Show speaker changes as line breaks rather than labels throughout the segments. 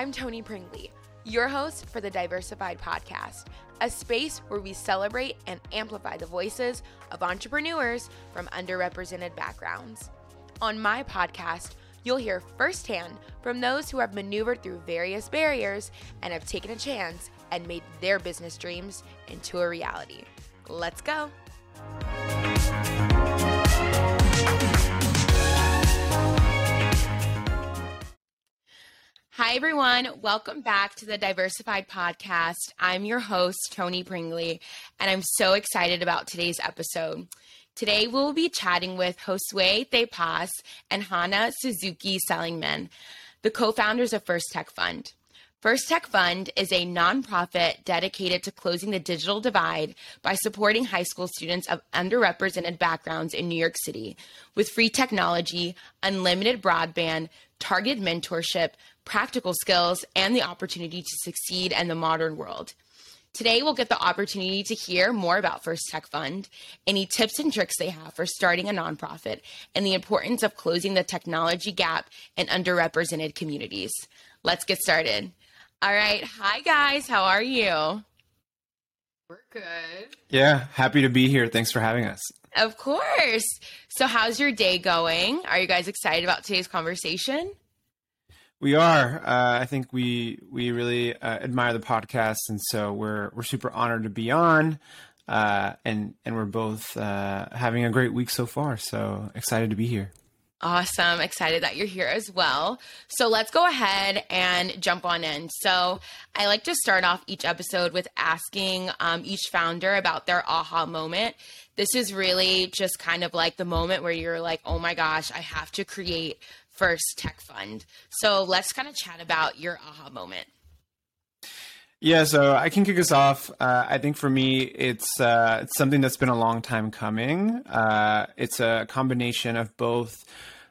I'm Tony Pringley, your host for the Diversified Podcast, a space where we celebrate and amplify the voices of entrepreneurs from underrepresented backgrounds. On my podcast, you'll hear firsthand from those who have maneuvered through various barriers and have taken a chance and made their business dreams into a reality. Let's go. Hi, everyone. Welcome back to the Diversified Podcast. I'm your host, Tony Pringley, and I'm so excited about today's episode. Today, we'll be chatting with Josue De Paz and Hana Suzuki Seligman, the co founders of First Tech Fund. First Tech Fund is a nonprofit dedicated to closing the digital divide by supporting high school students of underrepresented backgrounds in New York City with free technology, unlimited broadband, targeted mentorship, practical skills, and the opportunity to succeed in the modern world. Today, we'll get the opportunity to hear more about First Tech Fund, any tips and tricks they have for starting a nonprofit, and the importance of closing the technology gap in underrepresented communities. Let's get started. All right. Hi, guys. How are you?
We're good.
Yeah. Happy to be here. Thanks for having us.
Of course. So, how's your day going? Are you guys excited about today's conversation?
We are. Uh, I think we we really uh, admire the podcast, and so we're we're super honored to be on, uh, and and we're both uh, having a great week so far. So excited to be here.
Awesome. Excited that you're here as well. So let's go ahead and jump on in. So I like to start off each episode with asking um, each founder about their aha moment. This is really just kind of like the moment where you're like, oh my gosh, I have to create First Tech Fund. So let's kind of chat about your aha moment.
Yeah, so I can kick us off. Uh, I think for me, it's uh, it's something that's been a long time coming. Uh, it's a combination of both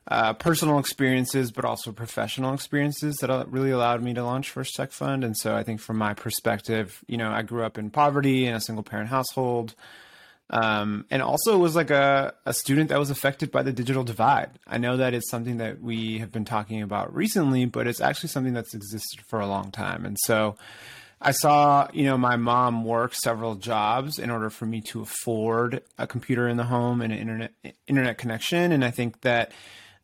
uh, personal experiences, but also professional experiences that really allowed me to launch First Tech Fund. And so I think from my perspective, you know, I grew up in poverty in a single parent household. Um, and also it was like a, a student that was affected by the digital divide. I know that it's something that we have been talking about recently, but it's actually something that's existed for a long time. And so I saw, you know, my mom work several jobs in order for me to afford a computer in the home and an internet internet connection. And I think that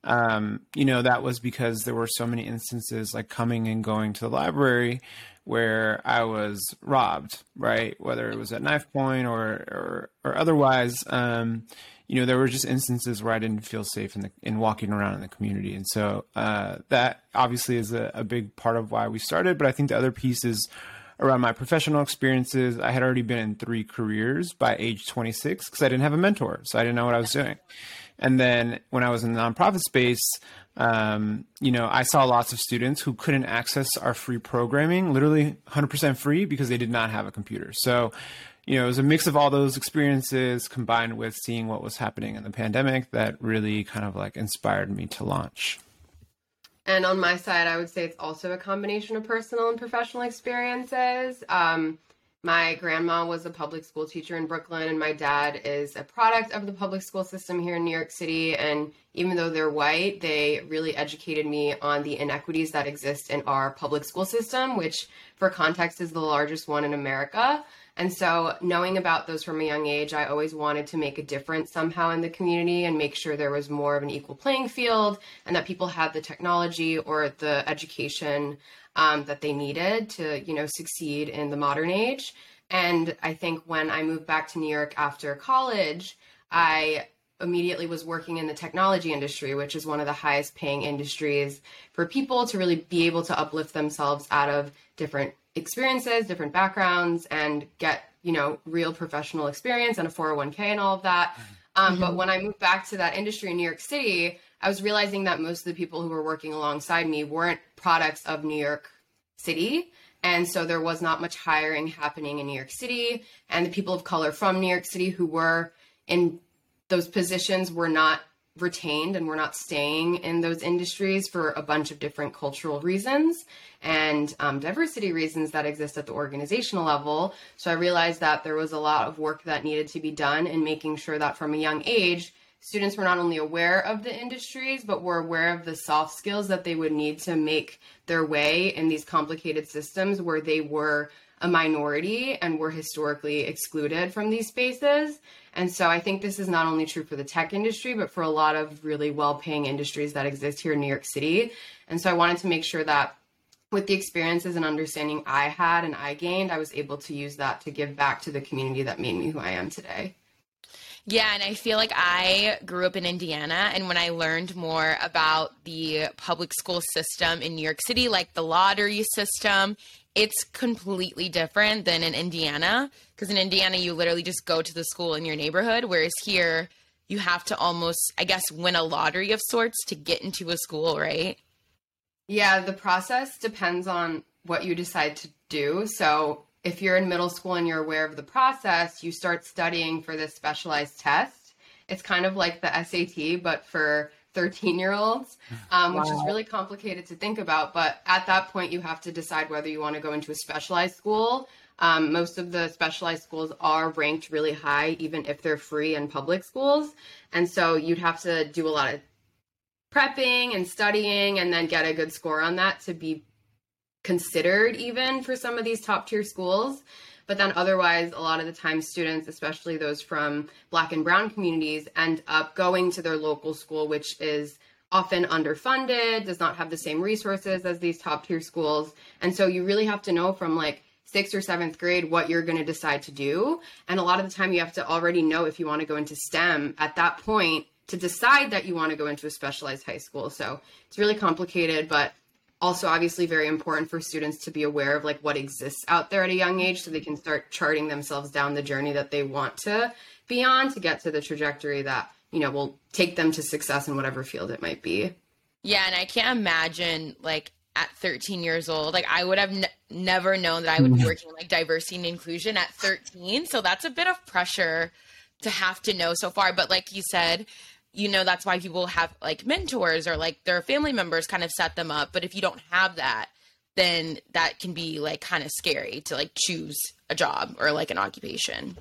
um, you know, that was because there were so many instances like coming and going to the library where I was robbed, right? Whether it was at knife point or or, or otherwise. Um, you know, there were just instances where I didn't feel safe in the in walking around in the community, and so uh, that obviously is a, a big part of why we started. But I think the other piece is around my professional experiences. I had already been in three careers by age 26 because I didn't have a mentor, so I didn't know what I was doing. And then when I was in the nonprofit space, um, you know, I saw lots of students who couldn't access our free programming, literally 100% free because they did not have a computer. So, you know, it was a mix of all those experiences combined with seeing what was happening in the pandemic that really kind of like inspired me to launch.
And on my side, I would say it's also a combination of personal and professional experiences. Um, my grandma was a public school teacher in Brooklyn, and my dad is a product of the public school system here in New York City. And even though they're white, they really educated me on the inequities that exist in our public school system, which, for context, is the largest one in America. And so, knowing about those from a young age, I always wanted to make a difference somehow in the community and make sure there was more of an equal playing field and that people had the technology or the education um, that they needed to, you know, succeed in the modern age. And I think when I moved back to New York after college, I immediately was working in the technology industry, which is one of the highest paying industries for people to really be able to uplift themselves out of different experiences, different backgrounds, and get, you know, real professional experience and a 401k and all of that. Um, mm-hmm. But when I moved back to that industry in New York City, I was realizing that most of the people who were working alongside me weren't products of New York City. And so there was not much hiring happening in New York City. And the people of color from New York City who were in those positions were not retained and we're not staying in those industries for a bunch of different cultural reasons and um, diversity reasons that exist at the organizational level. So I realized that there was a lot of work that needed to be done in making sure that from a young age, students were not only aware of the industries, but were aware of the soft skills that they would need to make their way in these complicated systems where they were a minority and were historically excluded from these spaces. And so I think this is not only true for the tech industry, but for a lot of really well paying industries that exist here in New York City. And so I wanted to make sure that with the experiences and understanding I had and I gained, I was able to use that to give back to the community that made me who I am today.
Yeah, and I feel like I grew up in Indiana, and when I learned more about the public school system in New York City, like the lottery system, it's completely different than in Indiana. Because in Indiana, you literally just go to the school in your neighborhood, whereas here, you have to almost, I guess, win a lottery of sorts to get into a school, right?
Yeah, the process depends on what you decide to do. So if you're in middle school and you're aware of the process, you start studying for this specialized test. It's kind of like the SAT, but for 13 year olds, um, wow. which is really complicated to think about. But at that point, you have to decide whether you want to go into a specialized school. Um, most of the specialized schools are ranked really high, even if they're free and public schools. And so you'd have to do a lot of prepping and studying and then get a good score on that to be considered even for some of these top tier schools. But then otherwise, a lot of the time, students, especially those from Black and Brown communities, end up going to their local school, which is often underfunded, does not have the same resources as these top tier schools. And so you really have to know from like sixth or seventh grade what you're going to decide to do. And a lot of the time, you have to already know if you want to go into STEM at that point to decide that you want to go into a specialized high school. So it's really complicated, but also obviously very important for students to be aware of like what exists out there at a young age so they can start charting themselves down the journey that they want to be on to get to the trajectory that you know will take them to success in whatever field it might be
yeah and i can't imagine like at 13 years old like i would have ne- never known that i would be mm-hmm. working like diversity and inclusion at 13 so that's a bit of pressure to have to know so far but like you said you know that's why people have like mentors or like their family members kind of set them up. But if you don't have that then that can be like kind of scary to like choose a job or like an occupation.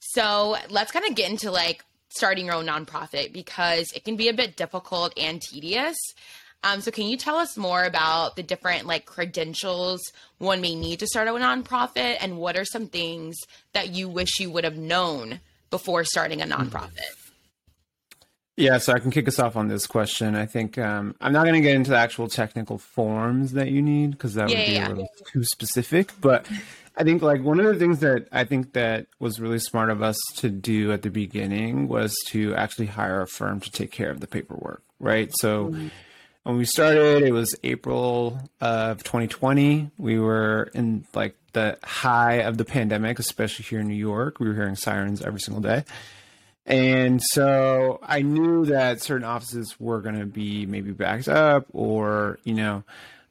So let's kind of get into like starting your own nonprofit because it can be a bit difficult and tedious. Um, so can you tell us more about the different like credentials one may need to start a nonprofit and what are some things that you wish you would have known before starting a nonprofit
yeah, so I can kick us off on this question. I think um, I'm not going to get into the actual technical forms that you need because that yeah, would be yeah. a little too specific. But I think like one of the things that I think that was really smart of us to do at the beginning was to actually hire a firm to take care of the paperwork, right? So mm-hmm. when we started, it was April of 2020. We were in like the high of the pandemic, especially here in New York. We were hearing sirens every single day. And so I knew that certain offices were going to be maybe backed up, or, you know,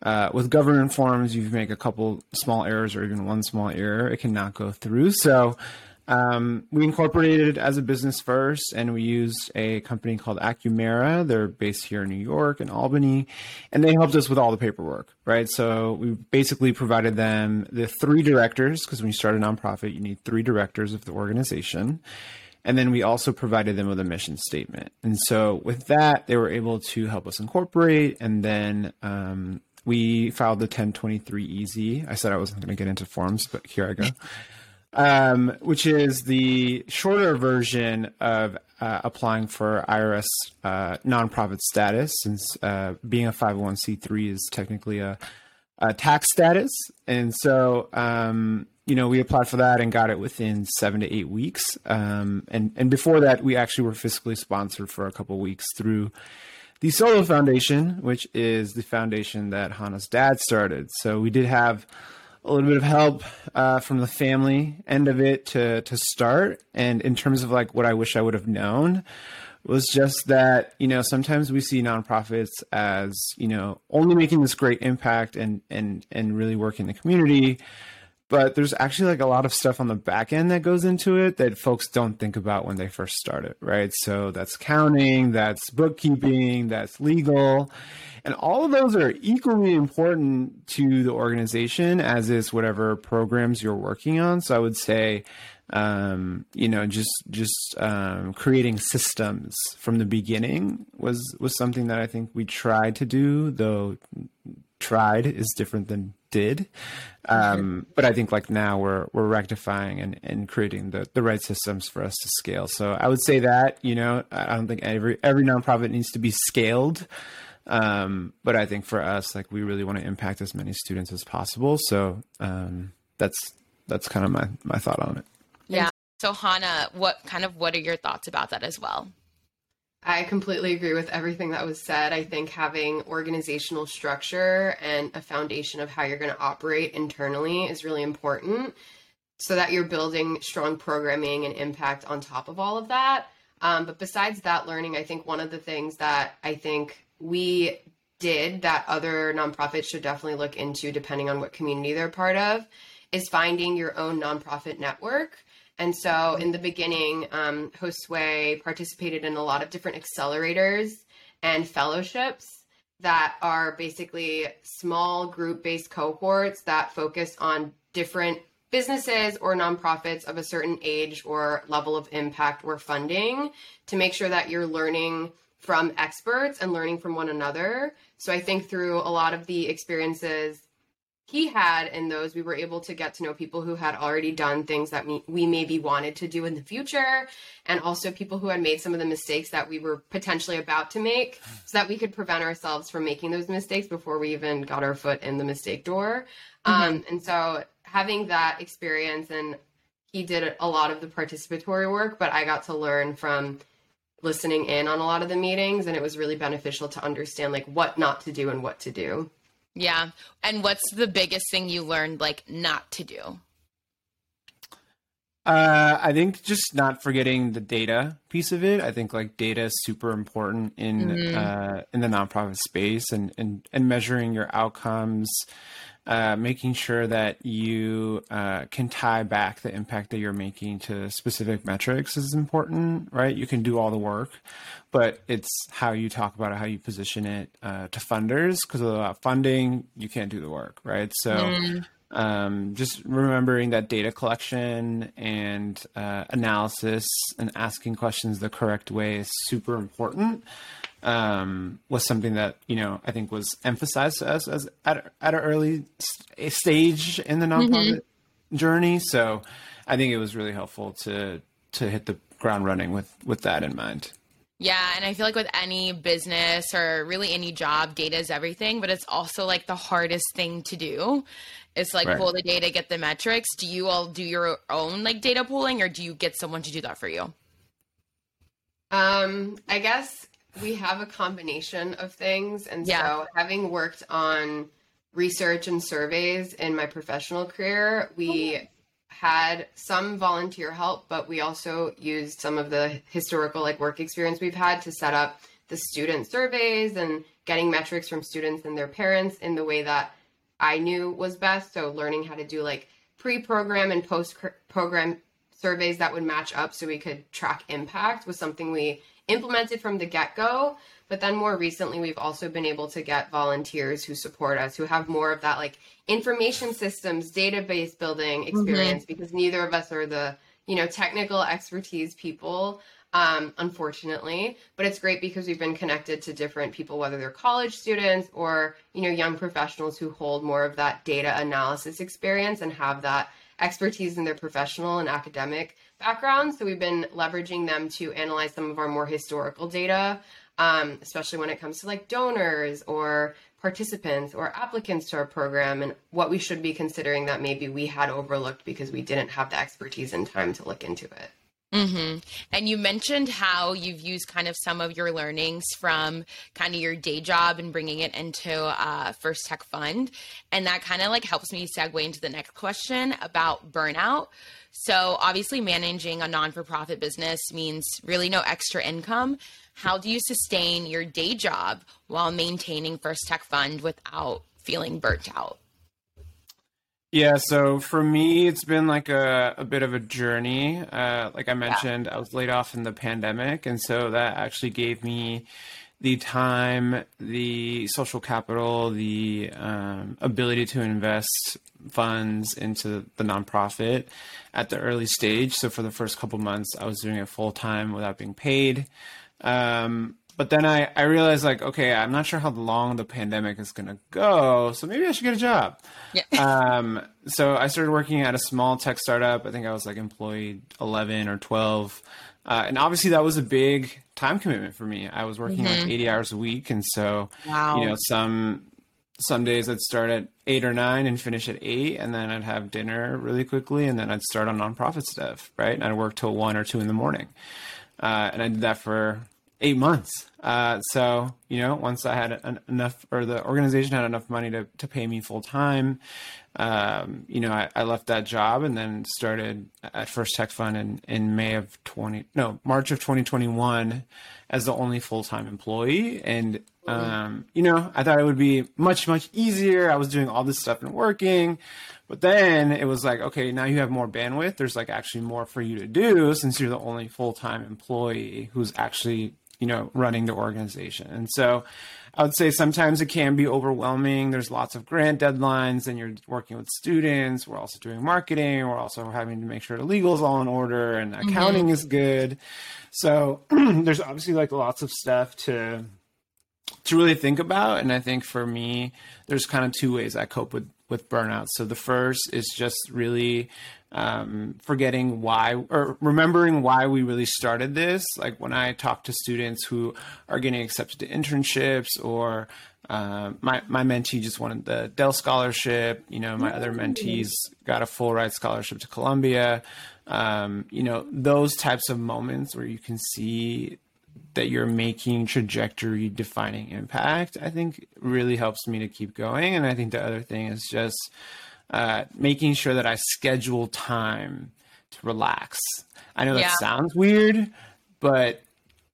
uh, with government forms, you make a couple small errors or even one small error, it cannot go through. So um, we incorporated as a business first, and we used a company called Acumera. They're based here in New York and Albany, and they helped us with all the paperwork, right? So we basically provided them the three directors, because when you start a nonprofit, you need three directors of the organization and then we also provided them with a mission statement. And so with that, they were able to help us incorporate. And then um, we filed the 1023EZ. I said I wasn't going to get into forms, but here I go. Um, which is the shorter version of uh, applying for IRS uh, nonprofit status, since uh, being a 501c3 is technically a, a tax status. And so um, you know, we applied for that and got it within seven to eight weeks. Um, and and before that, we actually were fiscally sponsored for a couple weeks through the Solo Foundation, which is the foundation that Hana's dad started. So we did have a little bit of help uh, from the family end of it to to start. And in terms of like what I wish I would have known was just that you know sometimes we see nonprofits as you know only making this great impact and and and really working the community but there's actually like a lot of stuff on the back end that goes into it that folks don't think about when they first start it, right? So that's counting, that's bookkeeping, that's legal. And all of those are equally important to the organization as is whatever programs you're working on. So I would say um, you know, just just um, creating systems from the beginning was was something that I think we tried to do, though tried is different than did. Um, but I think like now we're we're rectifying and, and creating the, the right systems for us to scale. So I would say that you know I don't think every every nonprofit needs to be scaled. Um, but I think for us, like we really want to impact as many students as possible. So um, that's that's kind of my my thought on it.
Yeah. So Hana, what kind of what are your thoughts about that as well?
I completely agree with everything that was said. I think having organizational structure and a foundation of how you're going to operate internally is really important so that you're building strong programming and impact on top of all of that. Um, but besides that learning, I think one of the things that I think we did that other nonprofits should definitely look into, depending on what community they're part of, is finding your own nonprofit network. And so in the beginning, um, Josue participated in a lot of different accelerators and fellowships that are basically small group based cohorts that focus on different businesses or nonprofits of a certain age or level of impact or funding to make sure that you're learning from experts and learning from one another. So I think through a lot of the experiences he had in those, we were able to get to know people who had already done things that we, we maybe wanted to do in the future, and also people who had made some of the mistakes that we were potentially about to make, so that we could prevent ourselves from making those mistakes before we even got our foot in the mistake door. Mm-hmm. Um, and so having that experience, and he did a lot of the participatory work, but I got to learn from listening in on a lot of the meetings, and it was really beneficial to understand like what not to do and what to do.
Yeah. And what's the biggest thing you learned like not to do?
Uh, I think just not forgetting the data piece of it. I think like data is super important in mm-hmm. uh, in the nonprofit space and, and and measuring your outcomes, uh, making sure that you uh, can tie back the impact that you're making to specific metrics is important, right? You can do all the work, but it's how you talk about it, how you position it uh, to funders. Because without funding, you can't do the work, right? So. Mm. Um, just remembering that data collection and uh, analysis and asking questions the correct way is super important. Um, was something that you know I think was emphasized to us as at, at an early st- stage in the nonprofit mm-hmm. journey. So I think it was really helpful to to hit the ground running with with that in mind.
Yeah, and I feel like with any business or really any job, data is everything, but it's also like the hardest thing to do. It's like right. pull the data, get the metrics. Do you all do your own like data pooling or do you get someone to do that for you?
Um, I guess we have a combination of things. And yeah. so having worked on research and surveys in my professional career, we oh, had some volunteer help, but we also used some of the historical like work experience we've had to set up the student surveys and getting metrics from students and their parents in the way that I knew was best. So learning how to do like pre-program and post-program surveys that would match up so we could track impact was something we implemented from the get-go. But then more recently, we've also been able to get volunteers who support us, who have more of that like information systems, database building mm-hmm. experience, mm-hmm. because neither of us are the you know technical expertise people, um, unfortunately. But it's great because we've been connected to different people, whether they're college students or you know young professionals who hold more of that data analysis experience and have that expertise in their professional and academic background. So we've been leveraging them to analyze some of our more historical data um, especially when it comes to like donors or participants or applicants to our program and what we should be considering that maybe we had overlooked because we didn't have the expertise and time to look into it.
Mm-hmm. And you mentioned how you've used kind of some of your learnings from kind of your day job and bringing it into uh, First Tech Fund. And that kind of like helps me segue into the next question about burnout. So, obviously, managing a non for profit business means really no extra income. How do you sustain your day job while maintaining First Tech Fund without feeling burnt out?
Yeah, so for me, it's been like a, a bit of a journey. Uh, like I mentioned, yeah. I was laid off in the pandemic, and so that actually gave me the time, the social capital, the um, ability to invest funds into the nonprofit at the early stage. So for the first couple months, I was doing it full time without being paid. Um, but then I, I realized like, okay, I'm not sure how long the pandemic is going to go. So maybe I should get a job. Yeah. um, so I started working at a small tech startup. I think I was like employee 11 or 12. Uh, and obviously that was a big time commitment for me. I was working mm-hmm. like 80 hours a week. And so, wow. you know, some, some days I'd start at eight or nine and finish at eight, and then I'd have dinner really quickly, and then I'd start on nonprofit stuff, right? And I'd work till one or two in the morning. Uh, and I did that for eight months. Uh, so you know, once I had an, enough, or the organization had enough money to to pay me full time, um, you know, I, I, left that job and then started at First Tech Fund in in May of twenty no March of twenty twenty one as the only full time employee. And um, you know, I thought it would be much much easier. I was doing all this stuff and working. But then it was like, okay, now you have more bandwidth. There's like actually more for you to do since you're the only full time employee who's actually you know, running the organization. And so I would say sometimes it can be overwhelming. There's lots of grant deadlines and you're working with students. We're also doing marketing. We're also having to make sure the legal is all in order and mm-hmm. accounting mm-hmm. is good. So there's obviously like lots of stuff to to really think about. And I think for me, there's kind of two ways I cope with with burnout. So the first is just really um, forgetting why or remembering why we really started this. Like when I talk to students who are getting accepted to internships or uh, my my mentee just wanted the Dell scholarship. You know, my other mentees got a full ride scholarship to Columbia. Um, you know, those types of moments where you can see that you're making trajectory defining impact, I think really helps me to keep going. And I think the other thing is just uh, making sure that I schedule time to relax. I know that yeah. sounds weird, but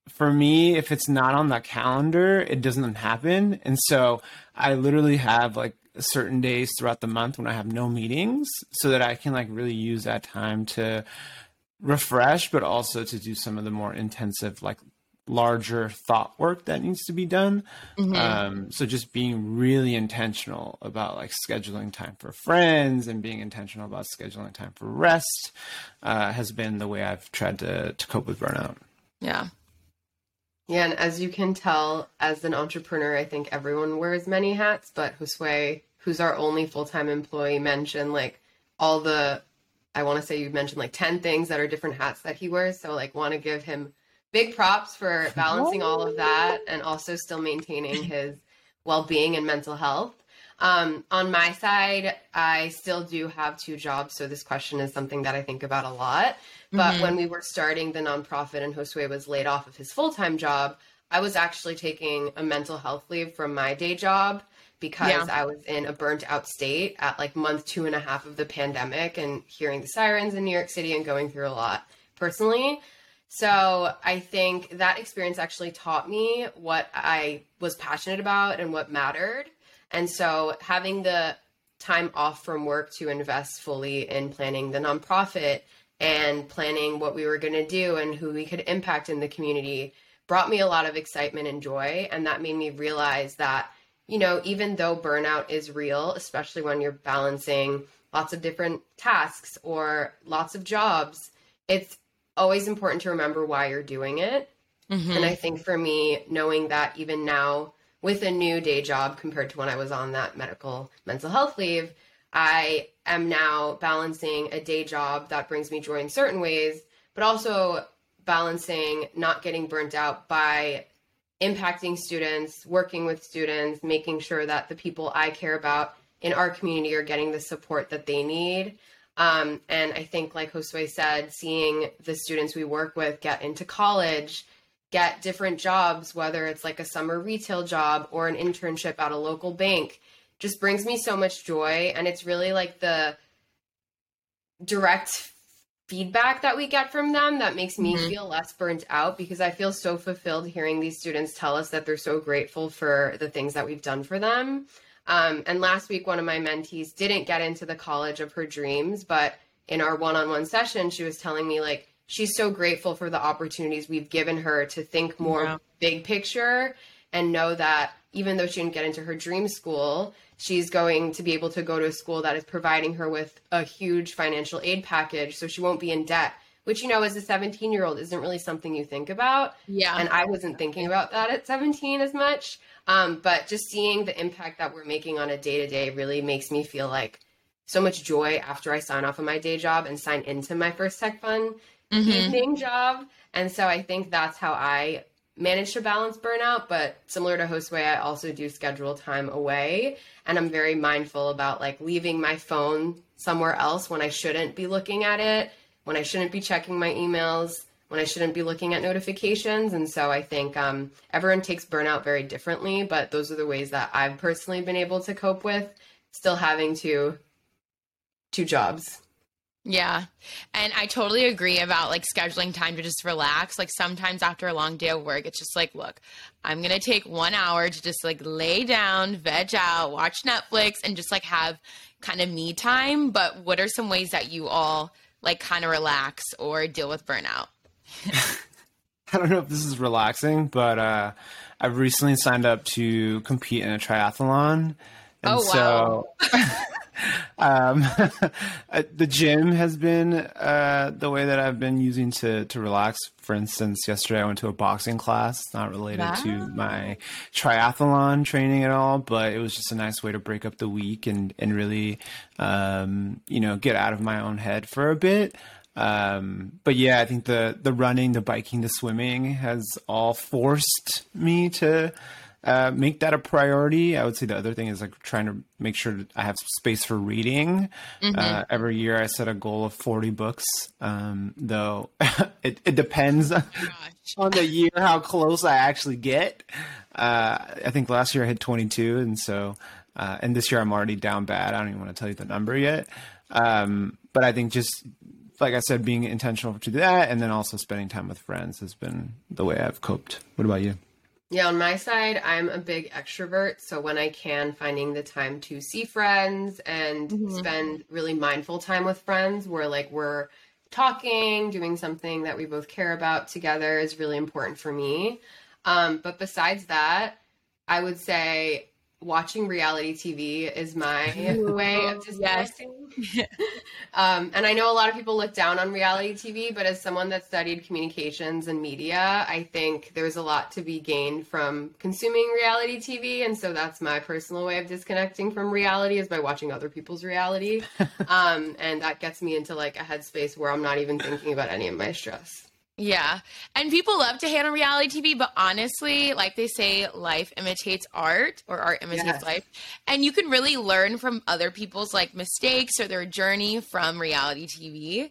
for me, if it's not on the calendar, it doesn't happen. And so I literally have like certain days throughout the month when I have no meetings so that I can like really use that time to refresh, but also to do some of the more intensive like larger thought work that needs to be done. Mm-hmm. Um, so just being really intentional about like scheduling time for friends and being intentional about scheduling time for rest uh, has been the way I've tried to to cope with burnout.
Yeah.
Yeah, and as you can tell, as an entrepreneur, I think everyone wears many hats, but Josue, who's our only full time employee, mentioned like all the I want to say you mentioned like 10 things that are different hats that he wears. So like want to give him big props for balancing all of that and also still maintaining his well-being and mental health. Um, on my side, I still do have two jobs, so this question is something that I think about a lot. But mm-hmm. when we were starting the nonprofit and Josue was laid off of his full-time job, I was actually taking a mental health leave from my day job because yeah. I was in a burnt out state at like month two and a half of the pandemic and hearing the sirens in New York City and going through a lot personally. So I think that experience actually taught me what I was passionate about and what mattered. And so having the time off from work to invest fully in planning the nonprofit and planning what we were going to do and who we could impact in the community brought me a lot of excitement and joy. And that made me realize that, you know, even though burnout is real, especially when you're balancing lots of different tasks or lots of jobs, it's always important to remember why you're doing it. Mm-hmm. And I think for me, knowing that even now with a new day job compared to when I was on that medical mental health leave, I am now balancing a day job that brings me joy in certain ways, but also balancing not getting burnt out by impacting students, working with students, making sure that the people I care about in our community are getting the support that they need. Um, and I think, like Josue said, seeing the students we work with get into college, get different jobs, whether it's like a summer retail job or an internship at a local bank, just brings me so much joy. And it's really like the direct feedback that we get from them that makes me mm-hmm. feel less burnt out because I feel so fulfilled hearing these students tell us that they're so grateful for the things that we've done for them. Um, and last week, one of my mentees didn't get into the college of her dreams, but in our one on one session, she was telling me, like, she's so grateful for the opportunities we've given her to think more yeah. big picture and know that even though she didn't get into her dream school, she's going to be able to go to a school that is providing her with a huge financial aid package so she won't be in debt which you know as a 17 year old isn't really something you think about.
Yeah.
And i wasn't thinking about that at 17 as much um, but just seeing the impact that we're making on a day to day really makes me feel like so much joy after i sign off of my day job and sign into my first tech fund mm-hmm. evening job. And so i think that's how i manage to balance burnout but similar to Josue i also do schedule time away. And i'm very mindful about like leaving my phone somewhere else when i shouldn't be looking at it when i shouldn't be checking my emails when i shouldn't be looking at notifications and so i think um, everyone takes burnout very differently but those are the ways that i've personally been able to cope with still having two two jobs
yeah. And I totally agree about like scheduling time to just relax. Like sometimes after a long day of work, it's just like, look, I'm going to take one hour to just like lay down, veg out, watch Netflix, and just like have kind of me time. But what are some ways that you all like kind of relax or deal with burnout?
I don't know if this is relaxing, but uh, I've recently signed up to compete in a triathlon.
And oh, wow. So
um, the gym has been uh, the way that I've been using to to relax. For instance, yesterday I went to a boxing class. It's not related wow. to my triathlon training at all, but it was just a nice way to break up the week and and really, um, you know, get out of my own head for a bit. Um, but yeah, I think the the running, the biking, the swimming has all forced me to uh, make that a priority. I would say the other thing is like trying to make sure I have space for reading. Mm-hmm. Uh, every year I set a goal of 40 books, um, though it, it depends oh on the year how close I actually get. Uh, I think last year I hit 22, and so uh, and this year I'm already down bad. I don't even want to tell you the number yet. Um, but I think just like I said, being intentional to that, and then also spending time with friends has been the way I've coped. What about you?
Yeah, on my side, I'm a big extrovert. So when I can, finding the time to see friends and mm-hmm. spend really mindful time with friends where like we're talking, doing something that we both care about together is really important for me. Um, but besides that, I would say watching reality TV is my Ooh, way of disconnecting. Yes. um, and I know a lot of people look down on reality TV, but as someone that studied communications and media, I think there's a lot to be gained from consuming reality TV. And so that's my personal way of disconnecting from reality is by watching other people's reality. um, and that gets me into like a headspace where I'm not even thinking about any of my stress.
Yeah. And people love to hate on reality TV, but honestly, like they say, life imitates art or art imitates yes. life. And you can really learn from other people's like mistakes or their journey from reality TV.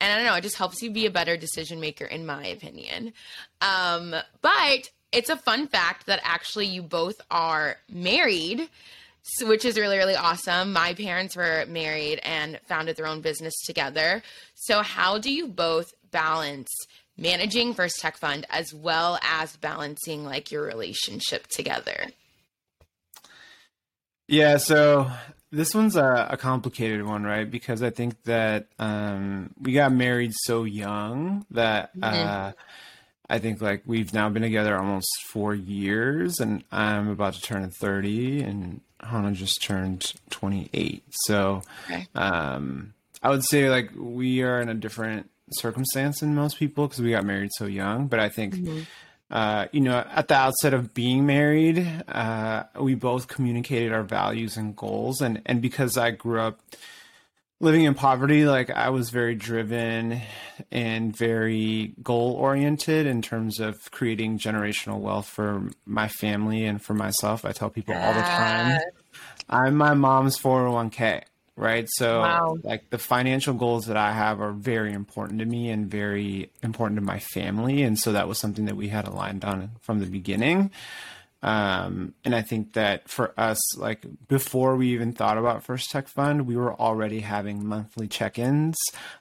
And I don't know, it just helps you be a better decision maker, in my opinion. Um, but it's a fun fact that actually you both are married, which is really, really awesome. My parents were married and founded their own business together. So, how do you both balance managing First Tech Fund as well as balancing like your relationship together?
Yeah, so this one's a, a complicated one, right? Because I think that um, we got married so young that mm-hmm. uh, I think like we've now been together almost four years, and I'm about to turn 30, and Hana just turned 28. So okay. um, I would say like we are in a different circumstance than most people because we got married so young. But I think, mm-hmm. uh, you know, at the outset of being married, uh, we both communicated our values and goals. And, and because I grew up living in poverty, like I was very driven and very goal oriented in terms of creating generational wealth for my family and for myself. I tell people all the time, I'm my mom's 401k right? So wow. like the financial goals that I have are very important to me and very important to my family. And so that was something that we had aligned on from the beginning. Um, and I think that for us, like before we even thought about First Tech Fund, we were already having monthly check-ins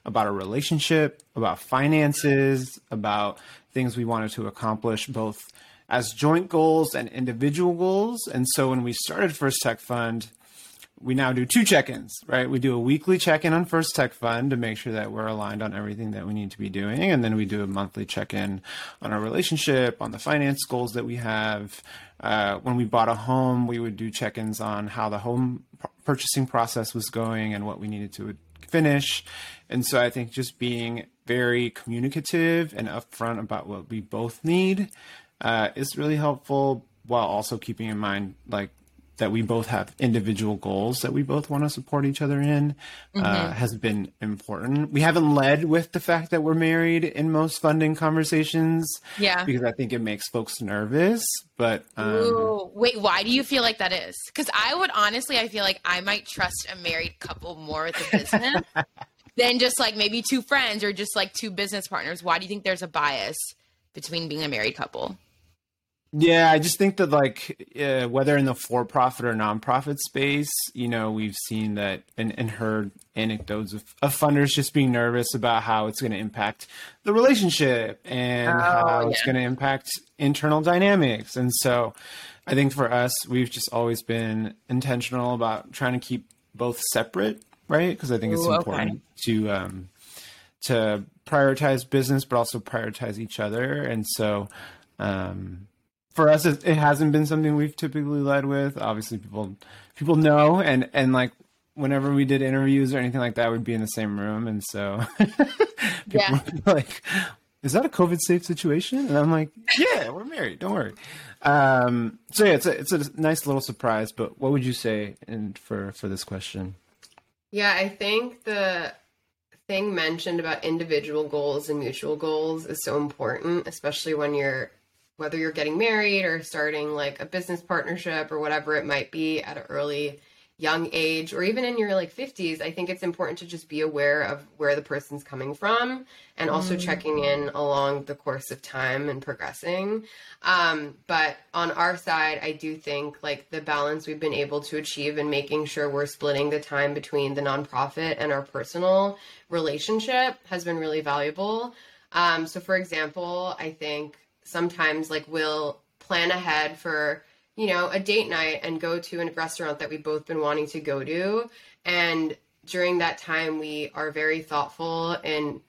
about a relationship, about finances, about things we wanted to accomplish both as joint goals and individual goals. And so when we started First Tech Fund, we now do two check-ins, right? We do a weekly check-in on First Tech Fund to make sure that we're aligned on everything that we need to be doing, and then we do a monthly check-in on our relationship, on the finance goals that we have. Uh, when we bought a home, we would do check-ins on how the home purchasing process was going and what we needed to finish. And so I think just being very communicative and upfront about what we both need uh, is really helpful while also keeping in mind like that we both have individual goals that we both want to support each other in uh, mm-hmm. uh, has been important. We haven't led with the fact that we're married in most funding conversations.
Yeah.
Because I think it makes folks nervous. But um,
Ooh, wait, why do you feel like that is? Because I would honestly, I feel like I might trust a married couple more with a business than just like maybe two friends or just like two business partners. Why do you think there's a bias between being a married couple?
Yeah, I just think that like uh, whether in the for-profit or nonprofit space, you know, we've seen that and, and heard anecdotes of, of, funders just being nervous about how it's going to impact the relationship and oh, how yeah. it's going to impact internal dynamics. And so, I think for us, we've just always been intentional about trying to keep both separate, right? Because I think it's Ooh, important okay. to um, to prioritize business, but also prioritize each other. And so. Um, for us, it, it hasn't been something we've typically led with. Obviously, people people know, and and like whenever we did interviews or anything like that, we'd be in the same room, and so
yeah,
like, is that a COVID safe situation? And I'm like, yeah, we're married. Don't worry. Um, so yeah, it's a it's a nice little surprise. But what would you say and for for this question?
Yeah, I think the thing mentioned about individual goals and mutual goals is so important, especially when you're whether you're getting married or starting like a business partnership or whatever it might be at an early young age or even in your like 50s i think it's important to just be aware of where the person's coming from and also mm. checking in along the course of time and progressing um, but on our side i do think like the balance we've been able to achieve and making sure we're splitting the time between the nonprofit and our personal relationship has been really valuable um, so for example i think sometimes like we'll plan ahead for you know a date night and go to a restaurant that we've both been wanting to go to. And during that time we are very thoughtful in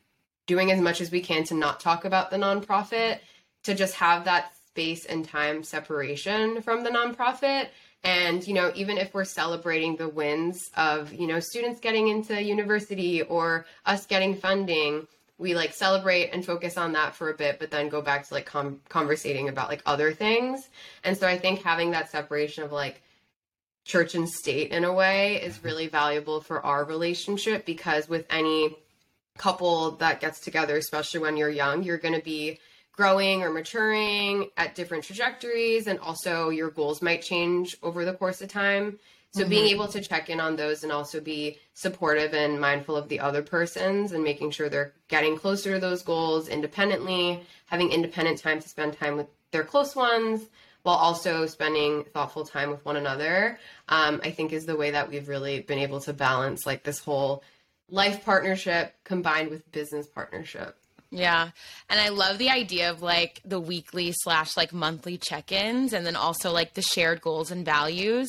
doing as much as we can to not talk about the nonprofit to just have that space and time separation from the nonprofit. And you know even if we're celebrating the wins of you know students getting into university or us getting funding we like celebrate and focus on that for a bit but then go back to like com- conversating about like other things and so i think having that separation of like church and state in a way is mm-hmm. really valuable for our relationship because with any couple that gets together especially when you're young you're going to be growing or maturing at different trajectories and also your goals might change over the course of time so mm-hmm. being able to check in on those and also be supportive and mindful of the other persons and making sure they're getting closer to those goals independently, having independent time to spend time with their close ones while also spending thoughtful time with one another, um, I think is the way that we've really been able to balance like this whole life partnership combined with business partnership.
Yeah. And I love the idea of like the weekly slash like monthly check ins and then also like the shared goals and values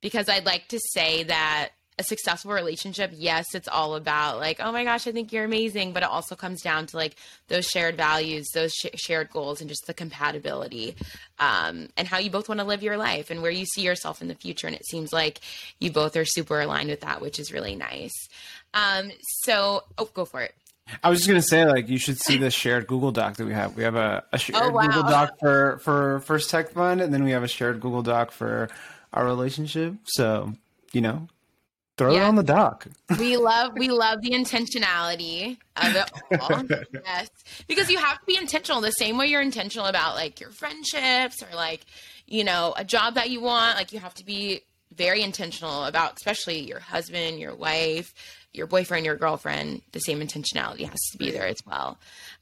because I'd like to say that a successful relationship, yes, it's all about like, oh my gosh, I think you're amazing, but it also comes down to like those shared values, those sh- shared goals, and just the compatibility, um, and how you both want to live your life and where you see yourself in the future. And it seems like you both are super aligned with that, which is really nice. Um, so, oh, go for it.
I was just gonna say, like, you should see the shared Google Doc that we have. We have a, a shared oh, wow. Google Doc for for First Tech Fund, and then we have a shared Google Doc for our relationship. So, you know, throw yeah. it on the doc.
we love we love the intentionality of it all. yes. Because you have to be intentional the same way you're intentional about like your friendships or like, you know, a job that you want. Like you have to be very intentional about especially your husband, your wife, your boyfriend, your girlfriend, the same intentionality has to be there as well.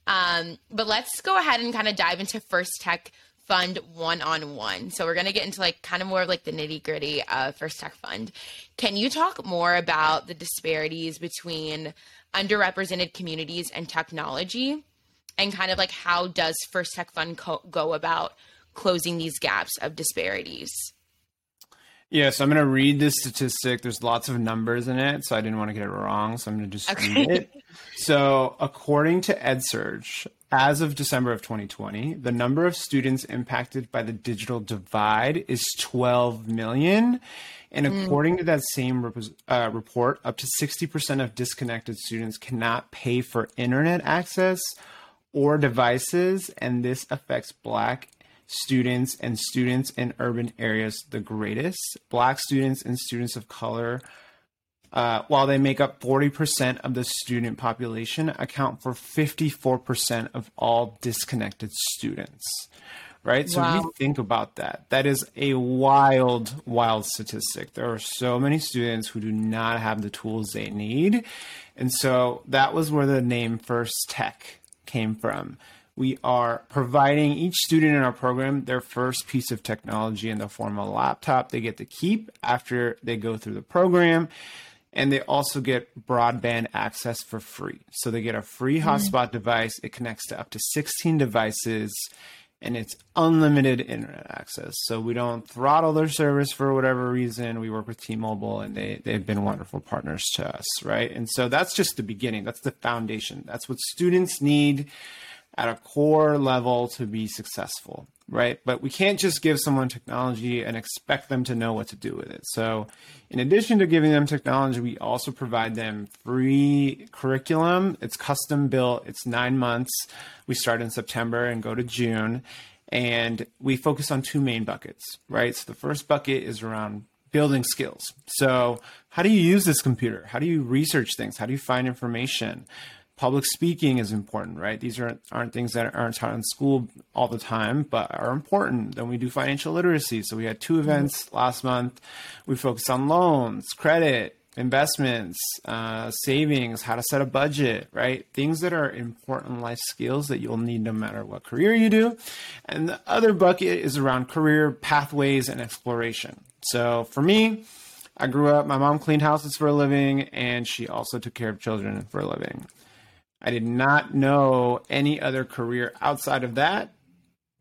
Um, but let's go ahead and kind of dive into First Tech fund one on one. So we're going to get into like kind of more of like the nitty gritty of First Tech Fund. Can you talk more about the disparities between underrepresented communities and technology and kind of like how does First Tech Fund co- go about closing these gaps of disparities?
Yeah, so I'm going to read this statistic. There's lots of numbers in it, so I didn't want to get it wrong. So I'm going to just okay. read it. So, according to EdSurge, as of December of 2020, the number of students impacted by the digital divide is 12 million. And hmm. according mm. to that same rep- uh, report, up to 60% of disconnected students cannot pay for internet access or devices, and this affects Black students and students in urban areas the greatest. Black students and students of color, uh, while they make up 40% of the student population, account for 54% of all disconnected students. Right? So wow. if you think about that, that is a wild, wild statistic. There are so many students who do not have the tools they need. And so that was where the name First Tech came from we are providing each student in our program their first piece of technology in the form of a laptop they get to keep after they go through the program. And they also get broadband access for free. So they get a free mm-hmm. hotspot device. It connects to up to 16 devices and it's unlimited internet access. So we don't throttle their service for whatever reason. We work with T-Mobile and they they've been wonderful partners to us, right? And so that's just the beginning. That's the foundation. That's what students need at a core level to be successful, right? But we can't just give someone technology and expect them to know what to do with it. So, in addition to giving them technology, we also provide them free curriculum. It's custom built, it's nine months. We start in September and go to June. And we focus on two main buckets, right? So, the first bucket is around building skills. So, how do you use this computer? How do you research things? How do you find information? Public speaking is important, right? These aren't, aren't things that aren't taught in school all the time, but are important. Then we do financial literacy. So we had two events last month. We focused on loans, credit, investments, uh, savings, how to set a budget, right? Things that are important life skills that you'll need no matter what career you do. And the other bucket is around career pathways and exploration. So for me, I grew up, my mom cleaned houses for a living, and she also took care of children for a living. I did not know any other career outside of that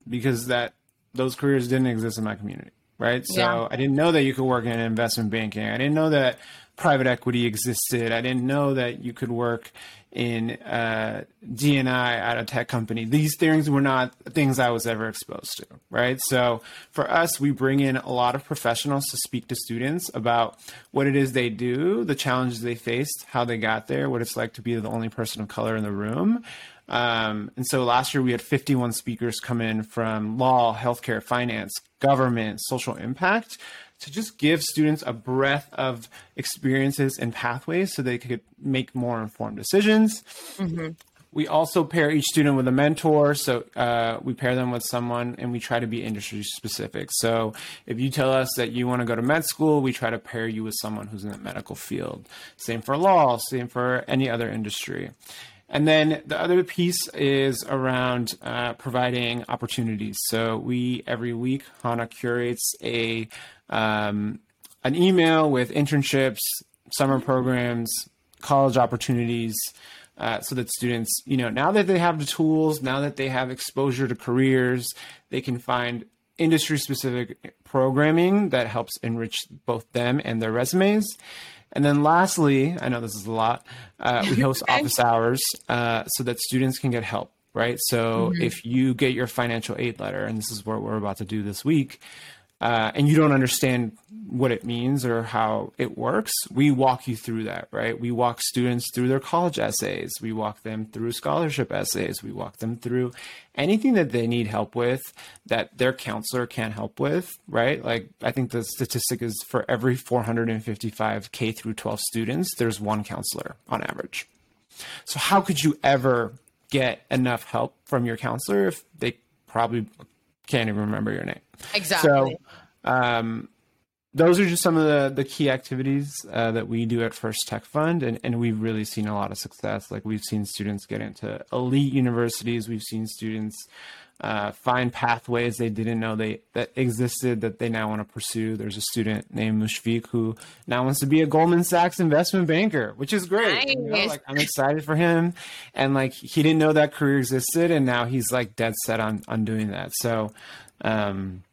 because that those careers didn't exist in my community, right? So yeah. I didn't know that you could work in investment banking. I didn't know that private equity existed. I didn't know that you could work in uh, DNI at a tech company. These things were not things I was ever exposed to, right? So for us, we bring in a lot of professionals to speak to students about what it is they do, the challenges they faced, how they got there, what it's like to be the only person of color in the room. Um, and so last year we had 51 speakers come in from law, healthcare, finance, government, social impact to just give students a breadth of experiences and pathways so they could make more informed decisions. Mm-hmm. We also pair each student with a mentor. So uh, we pair them with someone and we try to be industry specific. So if you tell us that you want to go to med school, we try to pair you with someone who's in the medical field. Same for law, same for any other industry. And then the other piece is around uh, providing opportunities. So we every week Hana curates a um, an email with internships, summer programs, college opportunities, uh, so that students, you know, now that they have the tools, now that they have exposure to careers, they can find industry specific programming that helps enrich both them and their resumes. And then lastly, I know this is a lot, uh, we host office hours uh, so that students can get help, right? So mm-hmm. if you get your financial aid letter, and this is what we're about to do this week, uh, and you don't understand what it means or how it works, we walk you through that, right? We walk students through their college essays. We walk them through scholarship essays. We walk them through anything that they need help with that their counselor can't help with, right? Like I think the statistic is for every 455 K through 12 students, there's one counselor on average. So how could you ever get enough help from your counselor if they probably can't even remember your name.
Exactly. So,
um, those are just some of the, the key activities uh, that we do at First Tech Fund, and, and we've really seen a lot of success. Like we've seen students get into elite universities, we've seen students uh, find pathways they didn't know they that existed that they now want to pursue. There's a student named Mushfiq who now wants to be a Goldman Sachs investment banker, which is great. Nice. You know, like I'm excited for him, and like he didn't know that career existed, and now he's like dead set on on doing that. So. Um,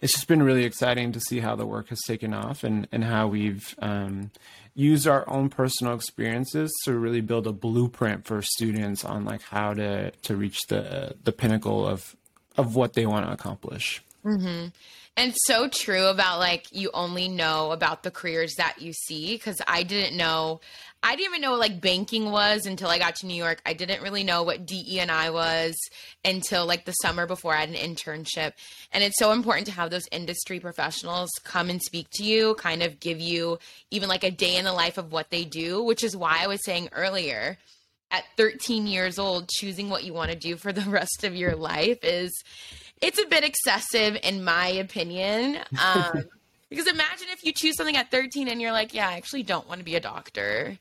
it's just been really exciting to see how the work has taken off and, and how we've um, used our own personal experiences to really build a blueprint for students on like how to to reach the the pinnacle of of what they want to accomplish.
Mm-hmm. And so true about like you only know about the careers that you see because I didn't know I didn't even know what like banking was until I got to New York. I didn't really know what DE and I was until like the summer before I had an internship. And it's so important to have those industry professionals come and speak to you, kind of give you even like a day in the life of what they do, which is why I was saying earlier at 13 years old choosing what you want to do for the rest of your life is it's a bit excessive in my opinion. Um, because imagine if you choose something at 13 and you're like, yeah, I actually don't want to be a doctor.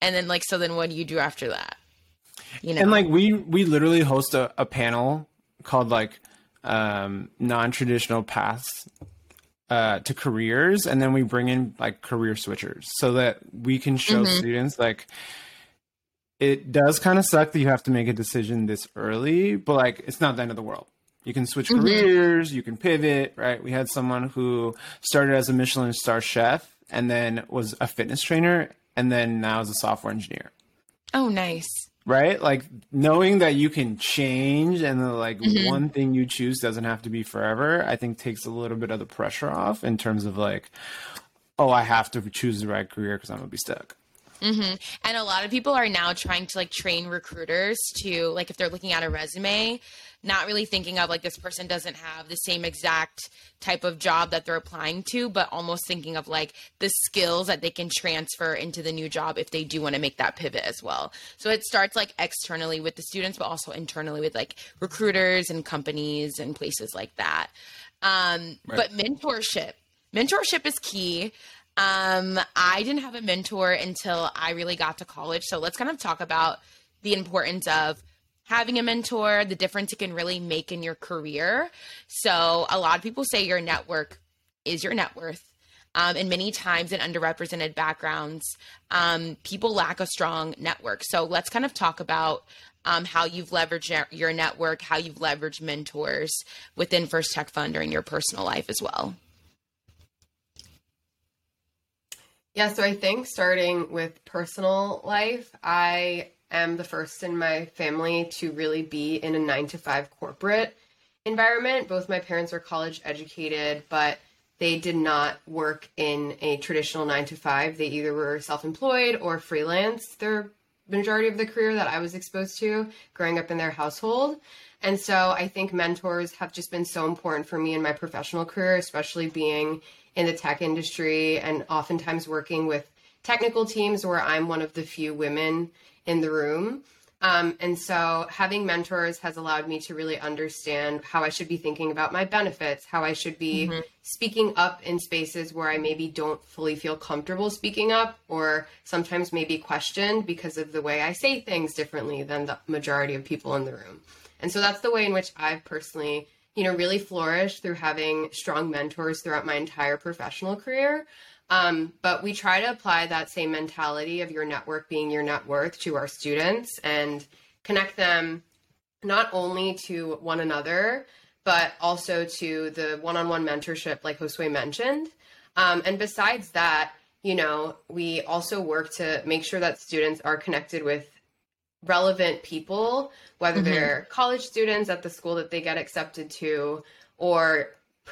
And then like so then what do you do after that?
You know? and like we we literally host a, a panel called like um non-traditional paths uh to careers. And then we bring in like career switchers so that we can show mm-hmm. students like it does kind of suck that you have to make a decision this early but like it's not the end of the world you can switch mm-hmm. careers you can pivot right we had someone who started as a michelin star chef and then was a fitness trainer and then now is a software engineer.
Oh, nice.
Right? Like knowing that you can change and the, like mm-hmm. one thing you choose doesn't have to be forever, I think takes a little bit of the pressure off in terms of like, oh, I have to choose the right career because I'm going to be stuck.
Mm-hmm. And a lot of people are now trying to like train recruiters to like if they're looking at a resume, not really thinking of like this person doesn't have the same exact type of job that they're applying to, but almost thinking of like the skills that they can transfer into the new job if they do want to make that pivot as well. So it starts like externally with the students, but also internally with like recruiters and companies and places like that. Um, right. But mentorship, mentorship is key. Um, I didn't have a mentor until I really got to college. So let's kind of talk about the importance of having a mentor, the difference it can really make in your career. So, a lot of people say your network is your net worth. Um, and many times in underrepresented backgrounds, um, people lack a strong network. So, let's kind of talk about um, how you've leveraged your network, how you've leveraged mentors within First Tech Fund or in your personal life as well.
Yeah, so I think starting with personal life, I am the first in my family to really be in a nine to five corporate environment. Both my parents are college educated, but they did not work in a traditional nine to five. They either were self employed or freelance. Their majority of the career that I was exposed to growing up in their household. And so I think mentors have just been so important for me in my professional career, especially being in the tech industry and oftentimes working with technical teams where I'm one of the few women in the room. Um, and so having mentors has allowed me to really understand how I should be thinking about my benefits, how I should be mm-hmm. speaking up in spaces where I maybe don't fully feel comfortable speaking up, or sometimes maybe questioned because of the way I say things differently than the majority of people in the room. And so that's the way in which I've personally, you know, really flourished through having strong mentors throughout my entire professional career. Um, but we try to apply that same mentality of your network being your net worth to our students and connect them not only to one another, but also to the one on one mentorship, like Josue mentioned. Um, and besides that, you know, we also work to make sure that students are connected with relevant people, whether mm-hmm. they're college students at the school that they get accepted to or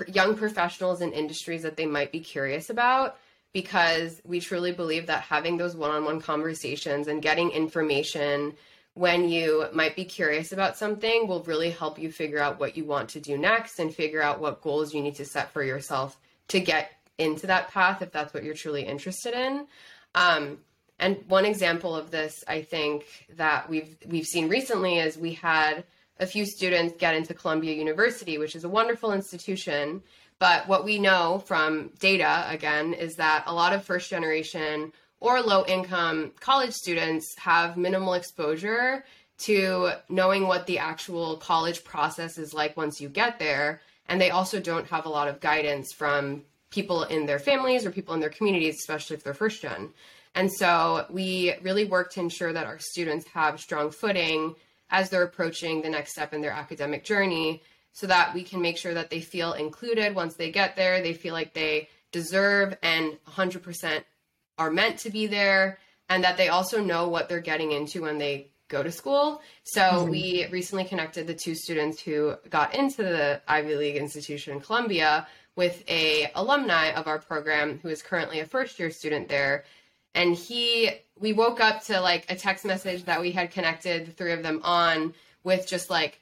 young professionals in industries that they might be curious about because we truly believe that having those one-on-one conversations and getting information when you might be curious about something will really help you figure out what you want to do next and figure out what goals you need to set for yourself to get into that path if that's what you're truly interested in. Um, and one example of this, I think that we've we've seen recently is we had a few students get into Columbia University, which is a wonderful institution, but what we know from data, again, is that a lot of first generation or low income college students have minimal exposure to knowing what the actual college process is like once you get there. And they also don't have a lot of guidance from people in their families or people in their communities, especially if they're first gen. And so we really work to ensure that our students have strong footing as they're approaching the next step in their academic journey so that we can make sure that they feel included once they get there. They feel like they deserve and 100% are meant to be there, and that they also know what they're getting into when they go to school. So mm-hmm. we recently connected the two students who got into the Ivy League institution, Columbia, with a alumni of our program who is currently a first year student there. And he, we woke up to like a text message that we had connected the three of them on with just like,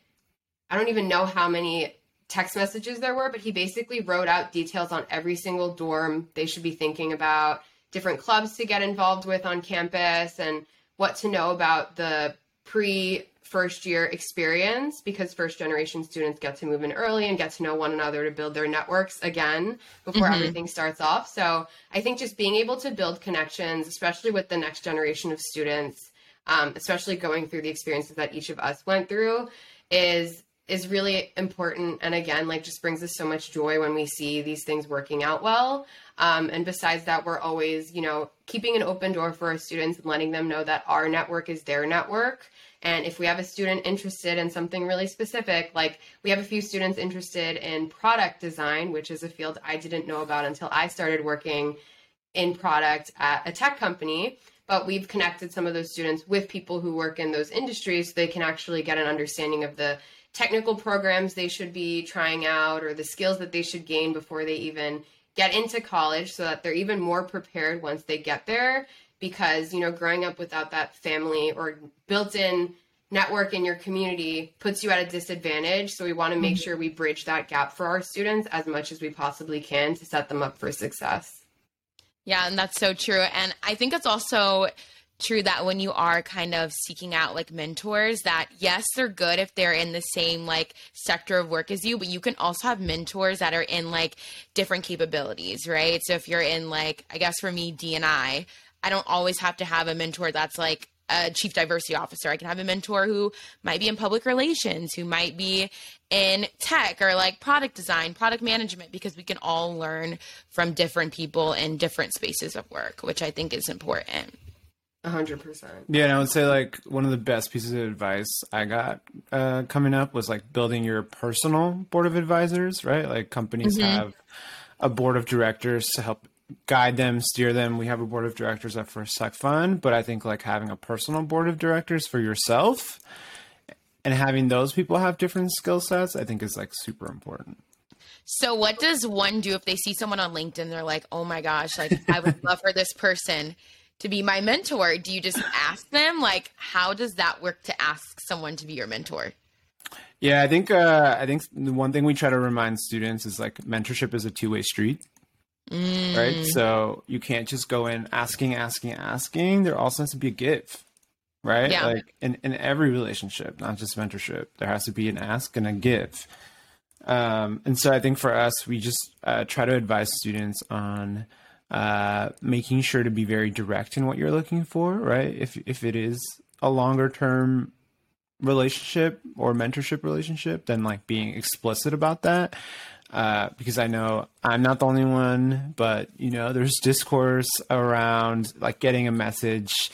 I don't even know how many text messages there were, but he basically wrote out details on every single dorm they should be thinking about, different clubs to get involved with on campus, and what to know about the pre first year experience because first generation students get to move in early and get to know one another to build their networks again before mm-hmm. everything starts off. So I think just being able to build connections, especially with the next generation of students, um, especially going through the experiences that each of us went through, is is really important and again like just brings us so much joy when we see these things working out well. Um, and besides that we're always you know keeping an open door for our students and letting them know that our network is their network. And if we have a student interested in something really specific like we have a few students interested in product design which is a field i didn't know about until i started working in product at a tech company. But we've connected some of those students with people who work in those industries so they can actually get an understanding of the technical programs they should be trying out or the skills that they should gain before they even get into college so that they're even more prepared once they get there. Because you know growing up without that family or built-in network in your community puts you at a disadvantage. So we want to make mm-hmm. sure we bridge that gap for our students as much as we possibly can to set them up for success.
Yeah and that's so true. And i think it's also true that when you are kind of seeking out like mentors that yes they're good if they're in the same like sector of work as you but you can also have mentors that are in like different capabilities right so if you're in like i guess for me d and i i don't always have to have a mentor that's like a chief diversity officer. I can have a mentor who might be in public relations, who might be in tech or like product design, product management, because we can all learn from different people in different spaces of work, which I think is important
hundred percent.
Yeah, and I would say like one of the best pieces of advice I got uh, coming up was like building your personal board of advisors. Right, like companies mm-hmm. have a board of directors to help guide them, steer them. We have a board of directors at First Tech Fund, but I think like having a personal board of directors for yourself and having those people have different skill sets, I think is like super important.
So, what does one do if they see someone on LinkedIn? They're like, "Oh my gosh, like I would love for this person." To be my mentor? Do you just ask them? Like, how does that work to ask someone to be your mentor?
Yeah, I think uh, I think the one thing we try to remind students is like mentorship is a two way street. Mm. Right. So you can't just go in asking, asking, asking. There also has to be a give. Right. Yeah. Like in, in every relationship, not just mentorship, there has to be an ask and a give. Um, and so I think for us, we just uh, try to advise students on uh, making sure to be very direct in what you're looking for, right? If if it is a longer term relationship or mentorship relationship, then like being explicit about that. Uh, because I know I'm not the only one, but you know, there's discourse around like getting a message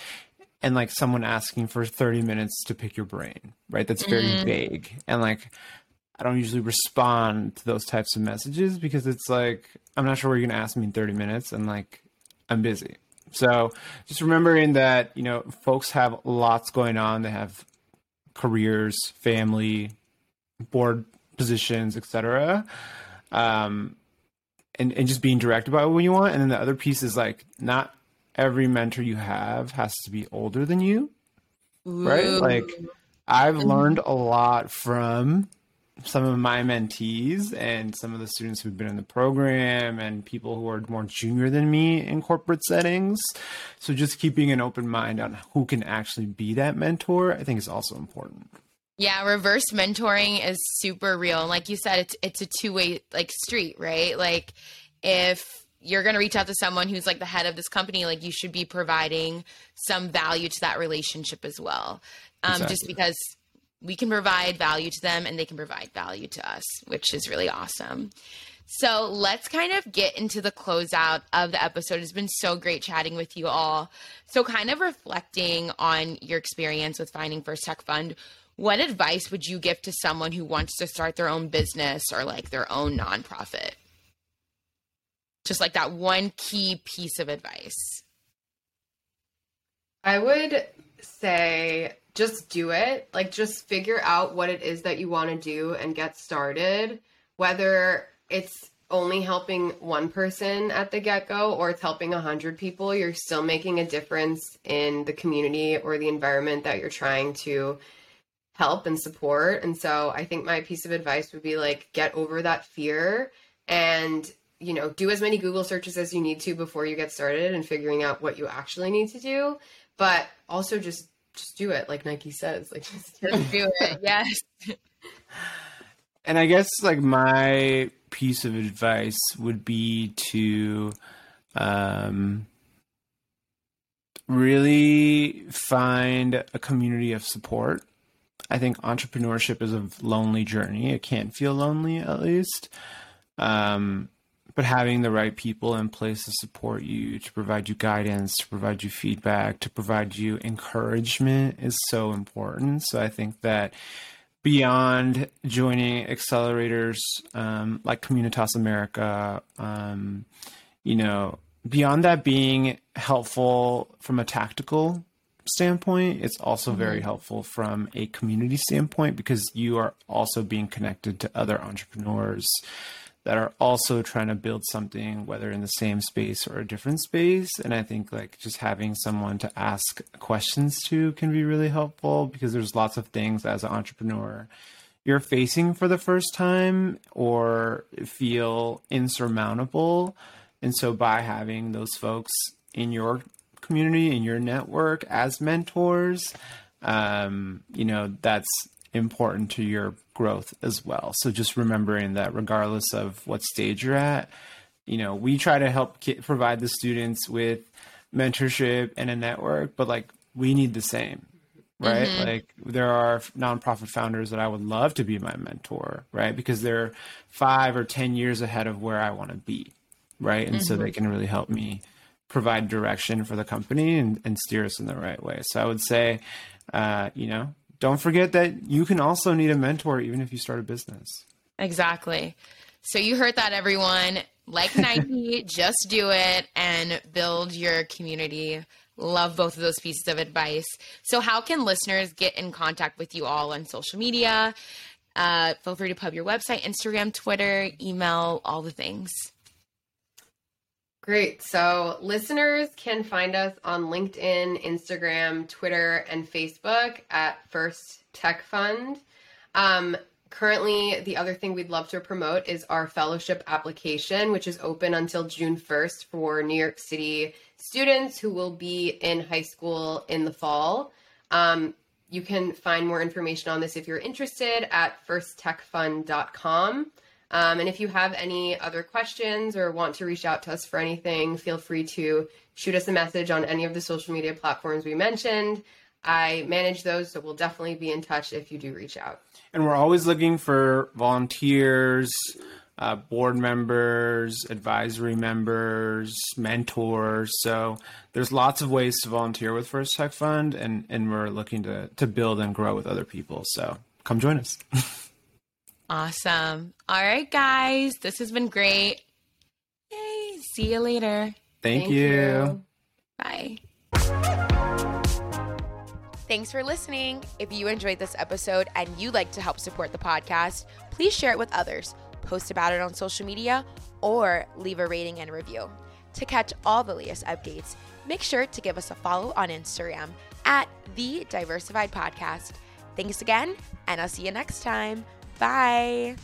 and like someone asking for 30 minutes to pick your brain, right? That's very mm. vague. And like, I don't usually respond to those types of messages because it's like, I'm not sure what you're going to ask me in 30 minutes and like I'm busy. So just remembering that, you know, folks have lots going on. They have careers, family, board positions, etc. Um, and, and just being direct about what you want. And then the other piece is like not every mentor you have has to be older than you. Ooh. Right? Like I've learned a lot from some of my mentees and some of the students who've been in the program and people who are more junior than me in corporate settings. So just keeping an open mind on who can actually be that mentor, I think is also important.
Yeah, reverse mentoring is super real. And like you said, it's it's a two-way like street, right? Like if you're going to reach out to someone who's like the head of this company, like you should be providing some value to that relationship as well. Um, exactly. just because we can provide value to them and they can provide value to us, which is really awesome. So let's kind of get into the closeout of the episode. It's been so great chatting with you all. So, kind of reflecting on your experience with finding First Tech Fund, what advice would you give to someone who wants to start their own business or like their own nonprofit? Just like that one key piece of advice.
I would say just do it. Like, just figure out what it is that you want to do and get started. Whether it's only helping one person at the get go or it's helping a hundred people, you're still making a difference in the community or the environment that you're trying to help and support. And so I think my piece of advice would be like, get over that fear and you know do as many google searches as you need to before you get started and figuring out what you actually need to do but also just just do it like nike says like just,
just do it yes
and i guess like my piece of advice would be to um, really find a community of support. I think entrepreneurship is a lonely journey. It can't feel lonely, at least. Um, but having the right people in place to support you, to provide you guidance, to provide you feedback, to provide you encouragement is so important. So I think that beyond joining accelerators um, like Communitas America, um, you know, beyond that being helpful from a tactical standpoint, it's also mm-hmm. very helpful from a community standpoint because you are also being connected to other entrepreneurs that are also trying to build something, whether in the same space or a different space. And I think like just having someone to ask questions to can be really helpful because there's lots of things as an entrepreneur you're facing for the first time or feel insurmountable. And so by having those folks in your community, in your network as mentors, um, you know, that's important to your growth as well. So just remembering that regardless of what stage you're at, you know, we try to help provide the students with mentorship and a network, but like we need the same, right? Mm-hmm. Like there are nonprofit founders that I would love to be my mentor, right? Because they're five or 10 years ahead of where I want to be, right? And mm-hmm. so they can really help me provide direction for the company and, and steer us in the right way. So I would say, uh, you know, don't forget that you can also need a mentor even if you start a business.
Exactly. So you heard that, everyone. Like Nike, just do it and build your community. Love both of those pieces of advice. So, how can listeners get in contact with you all on social media? Uh, feel free to pub your website, Instagram, Twitter, email, all the things.
Great. So listeners can find us on LinkedIn, Instagram, Twitter, and Facebook at First Tech Fund. Um, currently, the other thing we'd love to promote is our fellowship application, which is open until June 1st for New York City students who will be in high school in the fall. Um, you can find more information on this if you're interested at firsttechfund.com. Um, and if you have any other questions or want to reach out to us for anything, feel free to shoot us a message on any of the social media platforms we mentioned. I manage those, so we'll definitely be in touch if you do reach out.
And we're always looking for volunteers, uh, board members, advisory members, mentors. So there's lots of ways to volunteer with First Tech Fund, and, and we're looking to, to build and grow with other people. So come join us.
Awesome. All right, guys. This has been great. Yay. See you later.
Thank, Thank you. you.
Bye. Thanks for listening. If you enjoyed this episode and you'd like to help support the podcast, please share it with others, post about it on social media, or leave a rating and review. To catch all the latest updates, make sure to give us a follow on Instagram at The Diversified Podcast. Thanks again, and I'll see you next time. Bye.